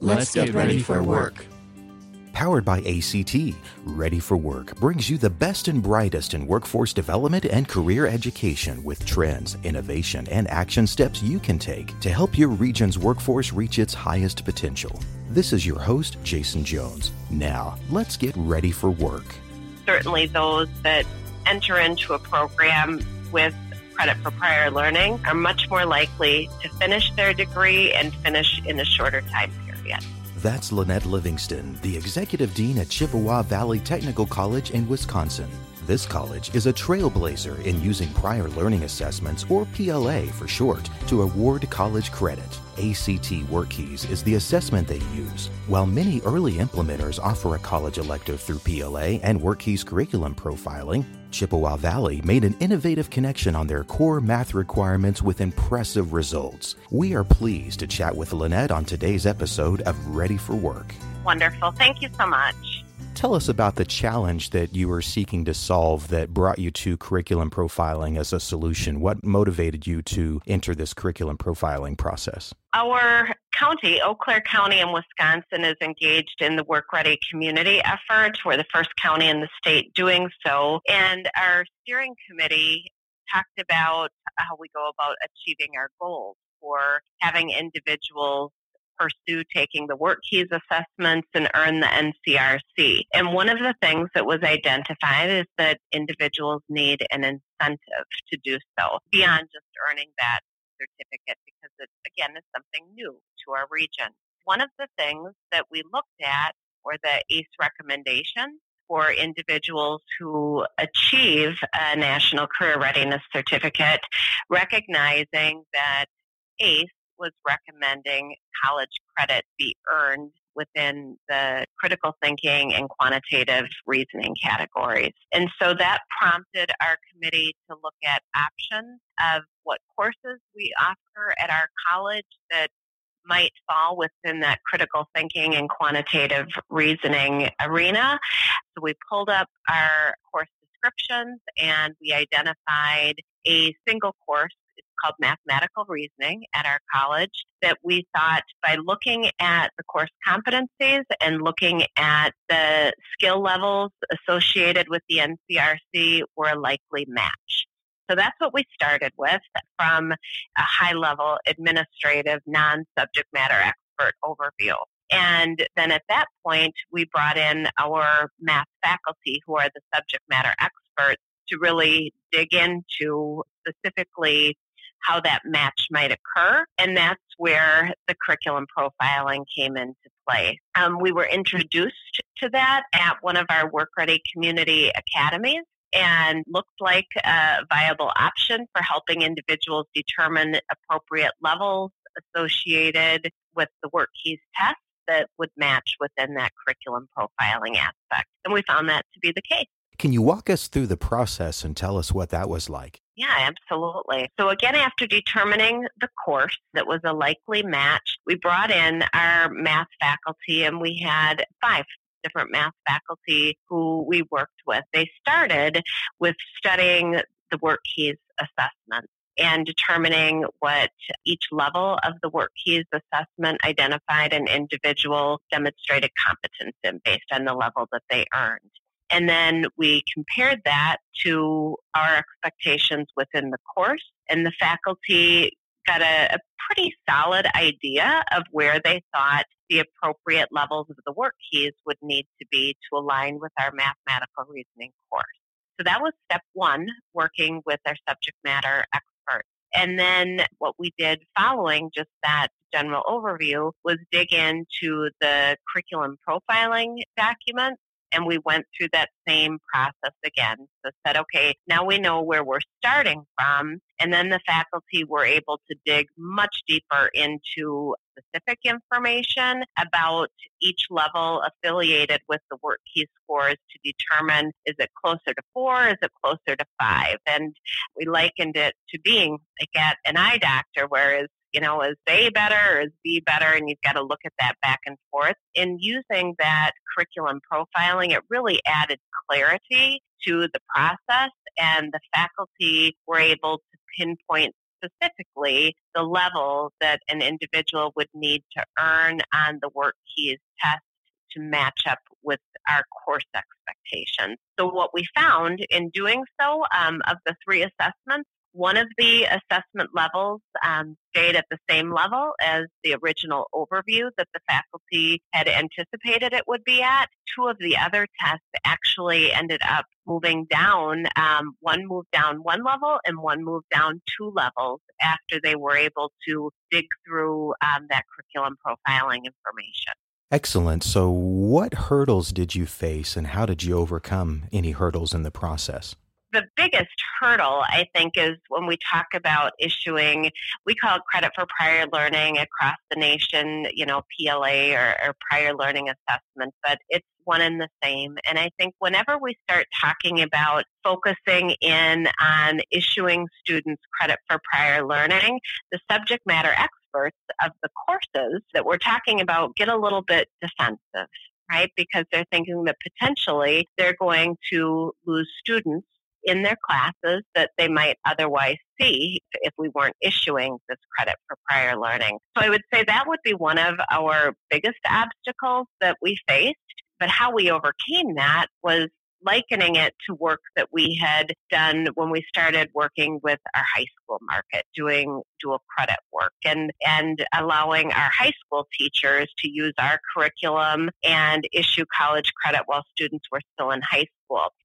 Let's get ready for work. Powered by ACT, Ready for Work brings you the best and brightest in workforce development and career education with trends, innovation, and action steps you can take to help your region's workforce reach its highest potential. This is your host, Jason Jones. Now, let's get ready for work. Certainly, those that enter into a program with credit for prior learning are much more likely to finish their degree and finish in a shorter time That's Lynette Livingston, the Executive Dean at Chippewa Valley Technical College in Wisconsin. This college is a trailblazer in using prior learning assessments, or PLA for short, to award college credit. ACT WorkKeys is the assessment they use. While many early implementers offer a college elective through PLA and WorkKeys curriculum profiling, Chippewa Valley made an innovative connection on their core math requirements with impressive results. We are pleased to chat with Lynette on today's episode of Ready for Work. Wonderful. Thank you so much. Tell us about the challenge that you were seeking to solve that brought you to curriculum profiling as a solution. What motivated you to enter this curriculum profiling process? Our county, Eau Claire County in Wisconsin, is engaged in the Work Ready community effort. We're the first county in the state doing so. And our steering committee talked about how we go about achieving our goals for having individuals pursue taking the work keys assessments and earn the NCRC. And one of the things that was identified is that individuals need an incentive to do so beyond just earning that certificate because it, again, is something new to our region. One of the things that we looked at were the ACE recommendations for individuals who achieve a National Career Readiness Certificate, recognizing that ACE was recommending college credit be earned within the critical thinking and quantitative reasoning categories. And so that prompted our committee to look at options of what courses we offer at our college that might fall within that critical thinking and quantitative reasoning arena. So we pulled up our course descriptions and we identified a single course called mathematical reasoning at our college that we thought by looking at the course competencies and looking at the skill levels associated with the NCRC were likely match. So that's what we started with from a high level administrative non subject matter expert overview. And then at that point, we brought in our math faculty who are the subject matter experts to really dig into specifically how that match might occur. And that's where the curriculum profiling came into play. Um, we were introduced to that at one of our Work Ready community academies and looked like a viable option for helping individuals determine appropriate levels associated with the WorkKeys test that would match within that curriculum profiling aspect. And we found that to be the case. Can you walk us through the process and tell us what that was like? Yeah, absolutely. So again, after determining the course that was a likely match, we brought in our math faculty and we had five different math faculty who we worked with. They started with studying the work keys assessment and determining what each level of the work keys assessment identified an individual demonstrated competence in based on the level that they earned. And then we compared that to our expectations within the course, and the faculty got a, a, pretty solid idea of where they thought the appropriate levels of the work keys would need to be to align with our mathematical reasoning course. So that was step one, working with our subject matter experts. And then what we did following just that general overview was dig into the curriculum profiling documents and we went through that same process again. So said, okay, now we know where we're starting from. And then the faculty were able to dig much deeper into specific information about each level affiliated with the work key scores to determine is it closer to four, is it closer to five? And we likened it to being like an eye doctor, whereas you know, is A better or is B better? And you've got to look at that back and forth. In using that curriculum profiling, it really added clarity to the process and the faculty were able to pinpoint specifically the level that an individual would need to earn on the work keys test to match up with our course expectations. So, what we found in doing so, um, of the three assessments, one of the assessment levels um, stayed at the same level as the original overview that the faculty had anticipated it would be at. Two of the other tests actually ended up moving down. Um, one moved down one level and one moved down two levels after they were able to dig through um, that curriculum profiling information. Excellent. So, what hurdles did you face and how did you overcome any hurdles in the process? the biggest hurdle, I think, is when we talk about issuing, we call it credit for prior learning across the nation, you know, PLA or, or prior learning assessment, but it's one and the same. And I think whenever we start talking about focusing in on issuing students credit for prior learning, the subject matter experts of the courses that we're talking about get a little bit defensive right? Because they're thinking that potentially they're going to lose students in their classes that they might otherwise see if we weren't issuing this credit for prior learning. So I would say that would be one of our biggest obstacles that we faced. But how we overcame that was likening it to work that we had done when we started working with our high school market, doing dual credit work and, and allowing our high school teachers to use our curriculum and issue college credit while students were still in high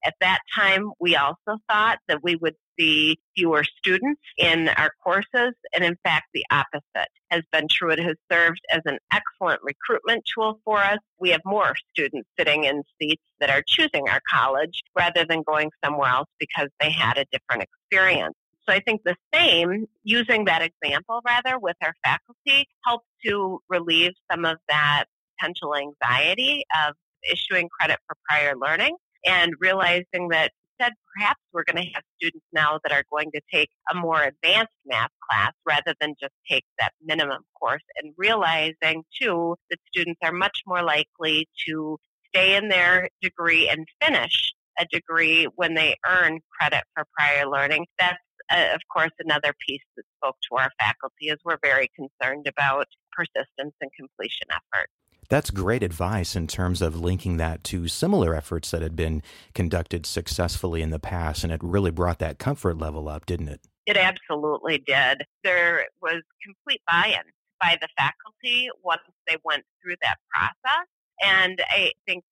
At that time, we also thought that we would see fewer students in our courses, and in fact, the opposite has been true. It has served as an excellent recruitment tool for us. We have more students sitting in seats that are choosing our college rather than going somewhere else because they had a different experience. So I think the same, using that example rather with our faculty, helps to relieve some of that potential anxiety of issuing credit for prior learning and realizing that said perhaps we're going to have students now that are going to take a more advanced math class rather than just take that minimum course and realizing too that students are much more likely to stay in their degree and finish a degree when they earn credit for prior learning. That's uh, of course, another piece that spoke to our faculty is we're very concerned about persistence and completion effort. That's great advice in terms of linking that to similar efforts that had been conducted successfully in the past, and it really brought that comfort level up, didn't it? It absolutely did. There was complete buy in by the faculty once they went through that process. And I think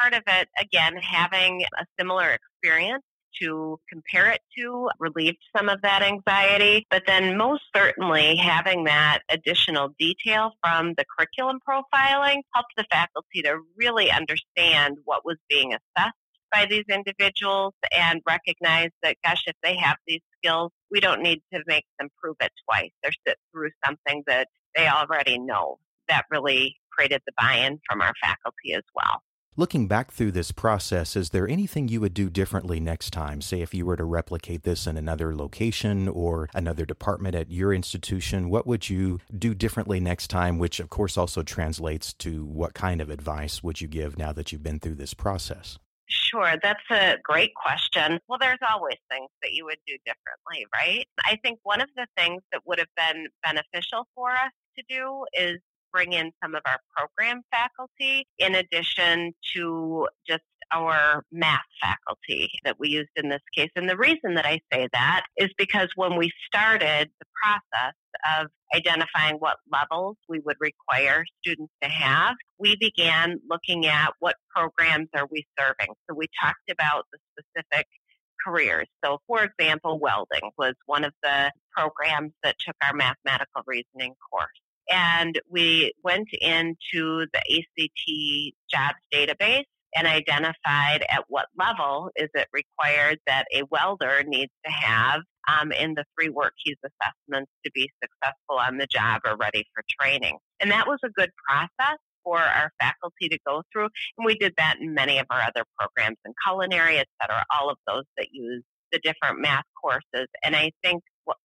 part of it, again, having a similar experience to compare it to relieved some of that anxiety. But then, most certainly, having that additional detail from the curriculum profiling helped the faculty to really understand what was being assessed by these individuals and recognize that, gosh, if they have these skills, we don't need to make them prove it twice or sit through something that they already know. That really created the buy in from our faculty as well. Looking back through this process, is there anything you would do differently next time? Say, if you were to replicate this in another location or another department at your institution, what would you do differently next time? Which, of course, also translates to what kind of advice would you give now that you've been through this process? Sure, that's a great question. Well, there's always things that you would do differently, right? I think one of the things that would have been beneficial for us to do is bring in some of our program faculty in addition to just our math faculty that we used in this case. And the reason that I say that is because when we started the process of identifying what levels we would require students to have, we began looking at what programs are we serving. So we talked about the specific careers. So, for example, welding was one of the programs that took our mathematical reasoning course and we went into the ACT jobs database and identified at what level is it required that a welder needs to have um, in the three work keys assessments to be successful on the job or ready for training. And that was a good process for our faculty to go through. And we did that in many of our other programs in culinary, et cetera, all of those that use the different math courses. And I think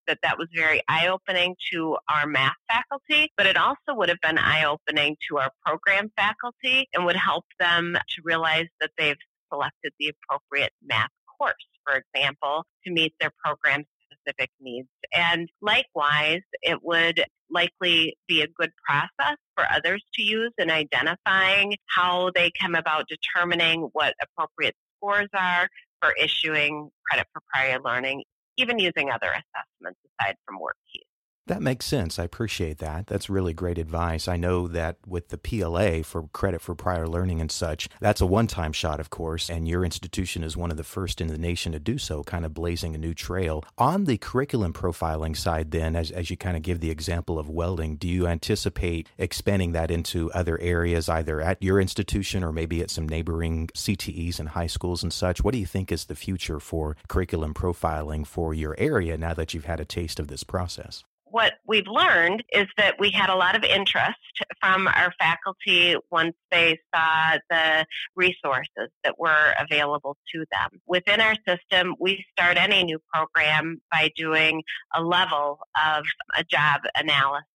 that that was very eye opening to our math faculty, but it also would have been eye opening to our program faculty and would help them to realize that they've selected the appropriate math course, for example, to meet their program specific needs. And likewise, it would likely be a good process for others to use in identifying how they come about determining what appropriate scores are for issuing credit for prior learning, even using other assessments aside from WorkKeys. That makes sense. I appreciate that. That's really great advice. I know that with the PLA for credit for prior learning and such, that's a one time shot, of course, and your institution is one of the first in the nation to do so, kind of blazing a new trail. On the curriculum profiling side, then, as, as you kind of give the example of welding, do you anticipate expanding that into other areas, either at your institution or maybe at some neighboring CTEs and high schools and such? What do you think is the future for curriculum profiling for your area now that you've had a taste of this process? What we've learned is that we had a lot of interest from our faculty once they saw the resources that were available to them. Within our system, we start any new program by doing a level of a job analysis.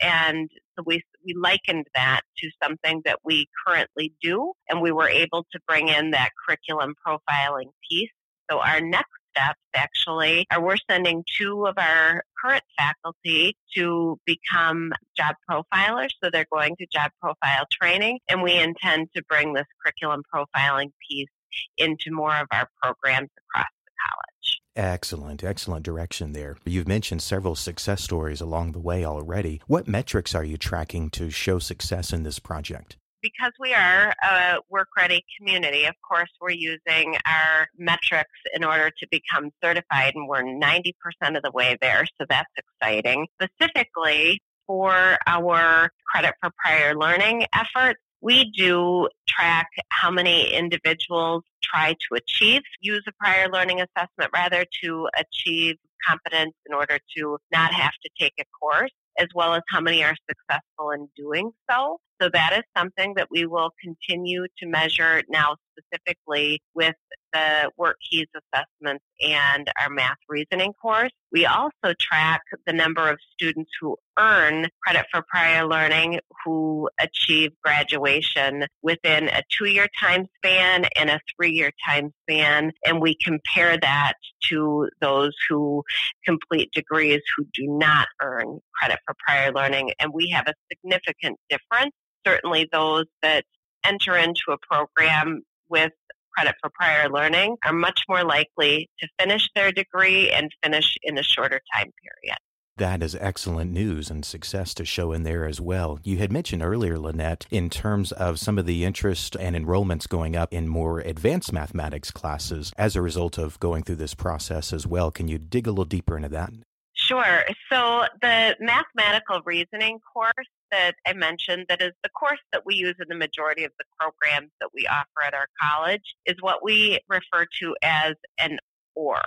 And so we, we likened that to something that we currently do, and we were able to bring in that curriculum profiling piece. So our next steps actually are we're sending two of our current faculty to become job profilers. So they're going to job profile training and we intend to bring this curriculum profiling piece into more of our programs across the college. Excellent, excellent direction there. You've mentioned several success stories along the way already. What metrics are you tracking to show success in this project? Because we are a work ready community, of course, we're using our metrics in order to become certified, and we're 90% of the way there, so that's exciting. Specifically, for our credit for prior learning efforts, we do track how many individuals try to achieve, use a prior learning assessment rather to achieve competence in order to not have to take a course as well as how many are successful in doing so. So that is something that we will continue to measure now specifically with the work keys assessments and our math reasoning course. We also track the number of students who earn credit for prior learning who achieve graduation within a two year time span and a three year time span. And we compare that to those who complete degrees who do not earn credit for prior learning. And we have a significant difference certainly those that enter into a program with credit for prior learning are much more likely to finish their degree and finish in a shorter time period. That is excellent news and success to show in there as well. You had mentioned earlier, Lynette, in terms of some of the interest and enrollments going up in more advanced mathematics classes as a result of going through this process as well. Can you dig a little deeper into that? Sure. So the mathematical reasoning course that I mentioned, that is the course that we use in the majority of the programs that we offer at our college, is what we refer to as an OR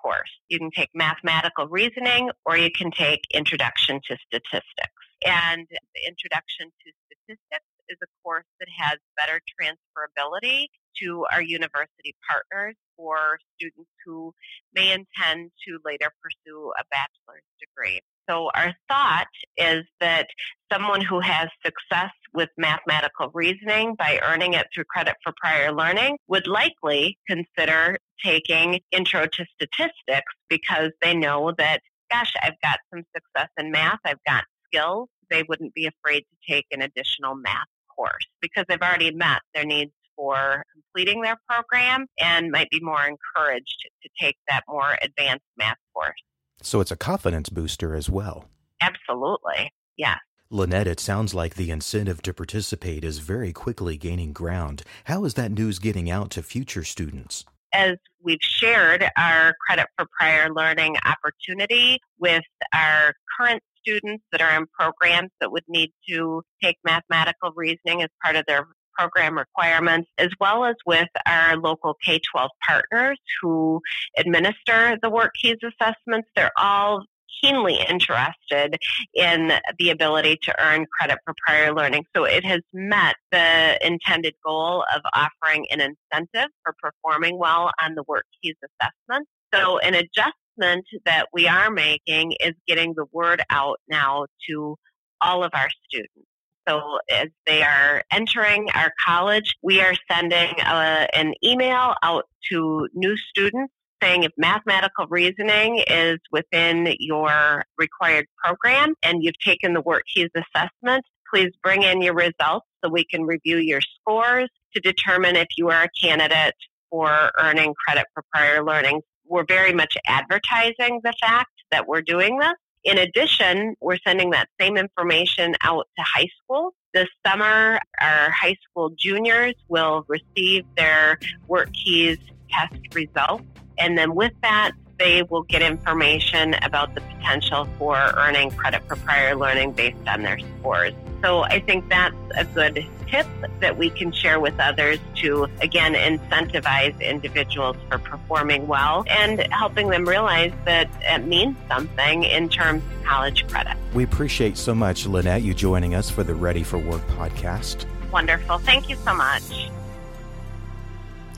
course. You can take mathematical reasoning or you can take introduction to statistics. And the introduction to statistics is a course that has better transferability to our university partners for students who may intend to later pursue a bachelor's degree. So our thought is that someone who has success with mathematical reasoning by earning it through credit for prior learning would likely consider taking intro to statistics because they know that, gosh, I've got some success in math, I've got skills. They wouldn't be afraid to take an additional math course because they've already met their needs for completing their program and might be more encouraged to take that more advanced math course. So it's a confidence booster as well. Absolutely. Yeah. Lynette, it sounds like the incentive to participate is very quickly gaining ground. How is that news getting out to future students? As we've shared our credit for prior learning opportunity with our current students that are in programs that would need to take mathematical reasoning as part of their program requirements, as well as with our local K 12 partners who administer the WorkKeys assessments. They're all keenly interested in the ability to earn credit for prior learning. So it has met the intended goal of offering an incentive for performing well on the work keys assessment. So an adjustment that we are making is getting the word out now to all of our students. So as they are entering our college, we are sending a, uh, an email out to new students saying if mathematical reasoning is within your required program and you've taken the work WorkKeys assessment, please bring in your results so we can review your scores to determine if you are a candidate for earning credit for prior learning. We're very much advertising the fact that we're doing this. In addition, we're sending that same information out to high school. This summer, our high school juniors will receive their WorkKeys test results. And then with that, they will get information about the potential for earning credit for prior learning based on their scores. So I think that's a good tip that we can share with others to, again, incentivize individuals for performing well and helping them realize that it means something in terms of college credit. We appreciate so much, Lynette, you joining us for the Ready for Work podcast. Wonderful. Thank you so much.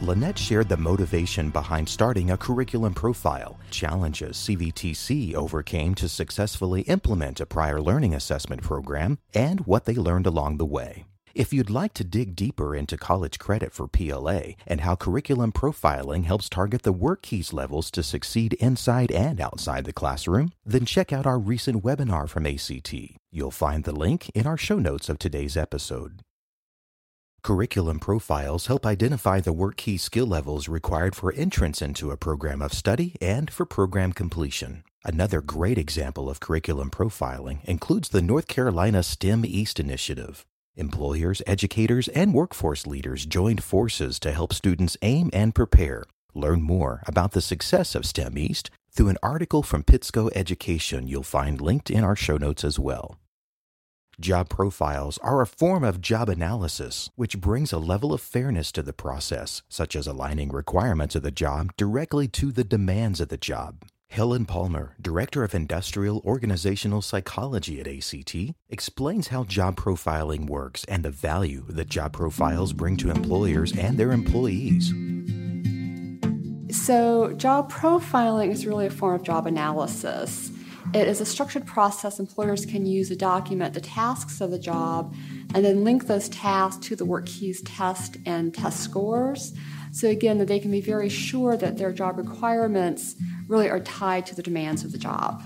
Lynette shared the motivation behind starting a curriculum profile, challenges CVTC overcame to successfully implement a prior learning assessment program, and what they learned along the way. If you'd like to dig deeper into college credit for PLA and how curriculum profiling helps target the WorkKeys levels to succeed inside and outside the classroom, then check out our recent webinar from ACT. You'll find the link in our show notes of today's episode. Curriculum profiles help identify the work key skill levels required for entrance into a program of study and for program completion. Another great example of curriculum profiling includes the North Carolina STEM East Initiative. Employers, educators, and workforce leaders joined forces to help students aim and prepare. Learn more about the success of STEM East through an article from Pitsco Education you'll find linked in our show notes as well. Job profiles are a form of job analysis which brings a level of fairness to the process, such as aligning requirements of the job directly to the demands of the job. Helen Palmer, Director of Industrial Organizational Psychology at ACT, explains how job profiling works and the value that job profiles bring to employers and their employees. So, job profiling is really a form of job analysis. It is a structured process employers can use to document the tasks of the job and then link those tasks to the WorkKeys test and test scores. So, again, that they can be very sure that their job requirements really are tied to the demands of the job.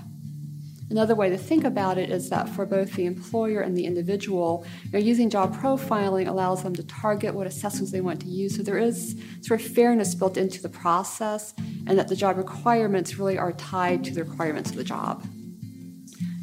Another way to think about it is that for both the employer and the individual, you know, using job profiling allows them to target what assessments they want to use. So there is sort of fairness built into the process, and that the job requirements really are tied to the requirements of the job.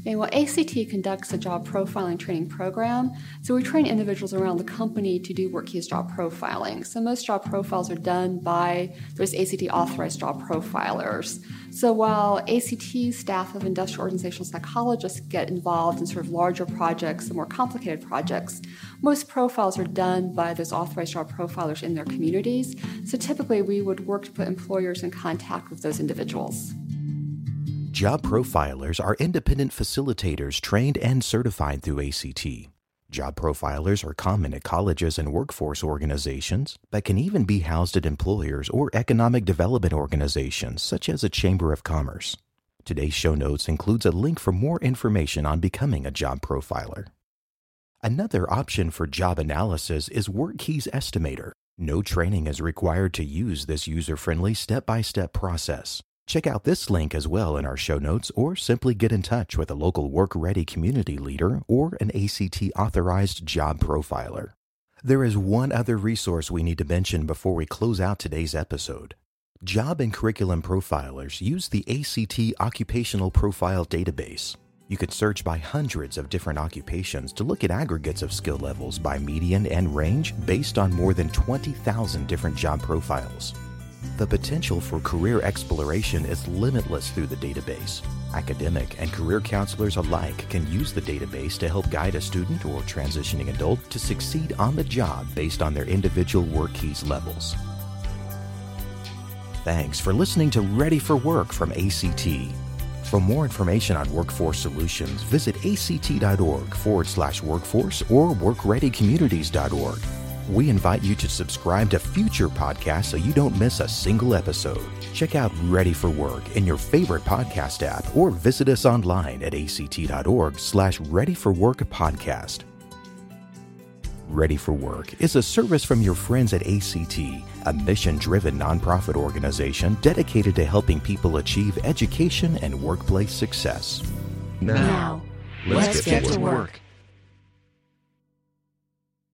Well, ACT conducts a job profiling training program. So we train individuals around the company to do WorkKeys job profiling. So most job profiles are done by those ACT authorized job profilers. So while ACT staff of industrial organizational psychologists get involved in sort of larger projects and more complicated projects, most profiles are done by those authorized job profilers in their communities. So typically we would work to put employers in contact with those individuals. Job profilers are independent facilitators trained and certified through ACT. Job profilers are common at colleges and workforce organizations, but can even be housed at employers or economic development organizations such as a Chamber of Commerce. Today's show notes includes a link for more information on becoming a job profiler. Another option for job analysis is WorkKeys Estimator. No training is required to use this user friendly step by step process. Check out this link as well in our show notes, or simply get in touch with a local work ready community leader or an ACT authorized job profiler. There is one other resource we need to mention before we close out today's episode. Job and curriculum profilers use the ACT Occupational Profile Database. You can search by hundreds of different occupations to look at aggregates of skill levels by median and range based on more than 20,000 different job profiles. The potential for career exploration is limitless through the database. Academic and career counselors alike can use the database to help guide a student or transitioning adult to succeed on the job based on their individual WorkKeys levels. Thanks for listening to Ready for Work from ACT. For more information on workforce solutions, visit act.org forward slash workforce or workreadycommunities.org. We invite you to subscribe to future podcasts so you don't miss a single episode. Check out Ready for Work in your favorite podcast app or visit us online at act.org slash ready for work podcast. Ready for Work is a service from your friends at ACT, a mission driven nonprofit organization dedicated to helping people achieve education and workplace success. Now, let's, let's get, get, to work. work.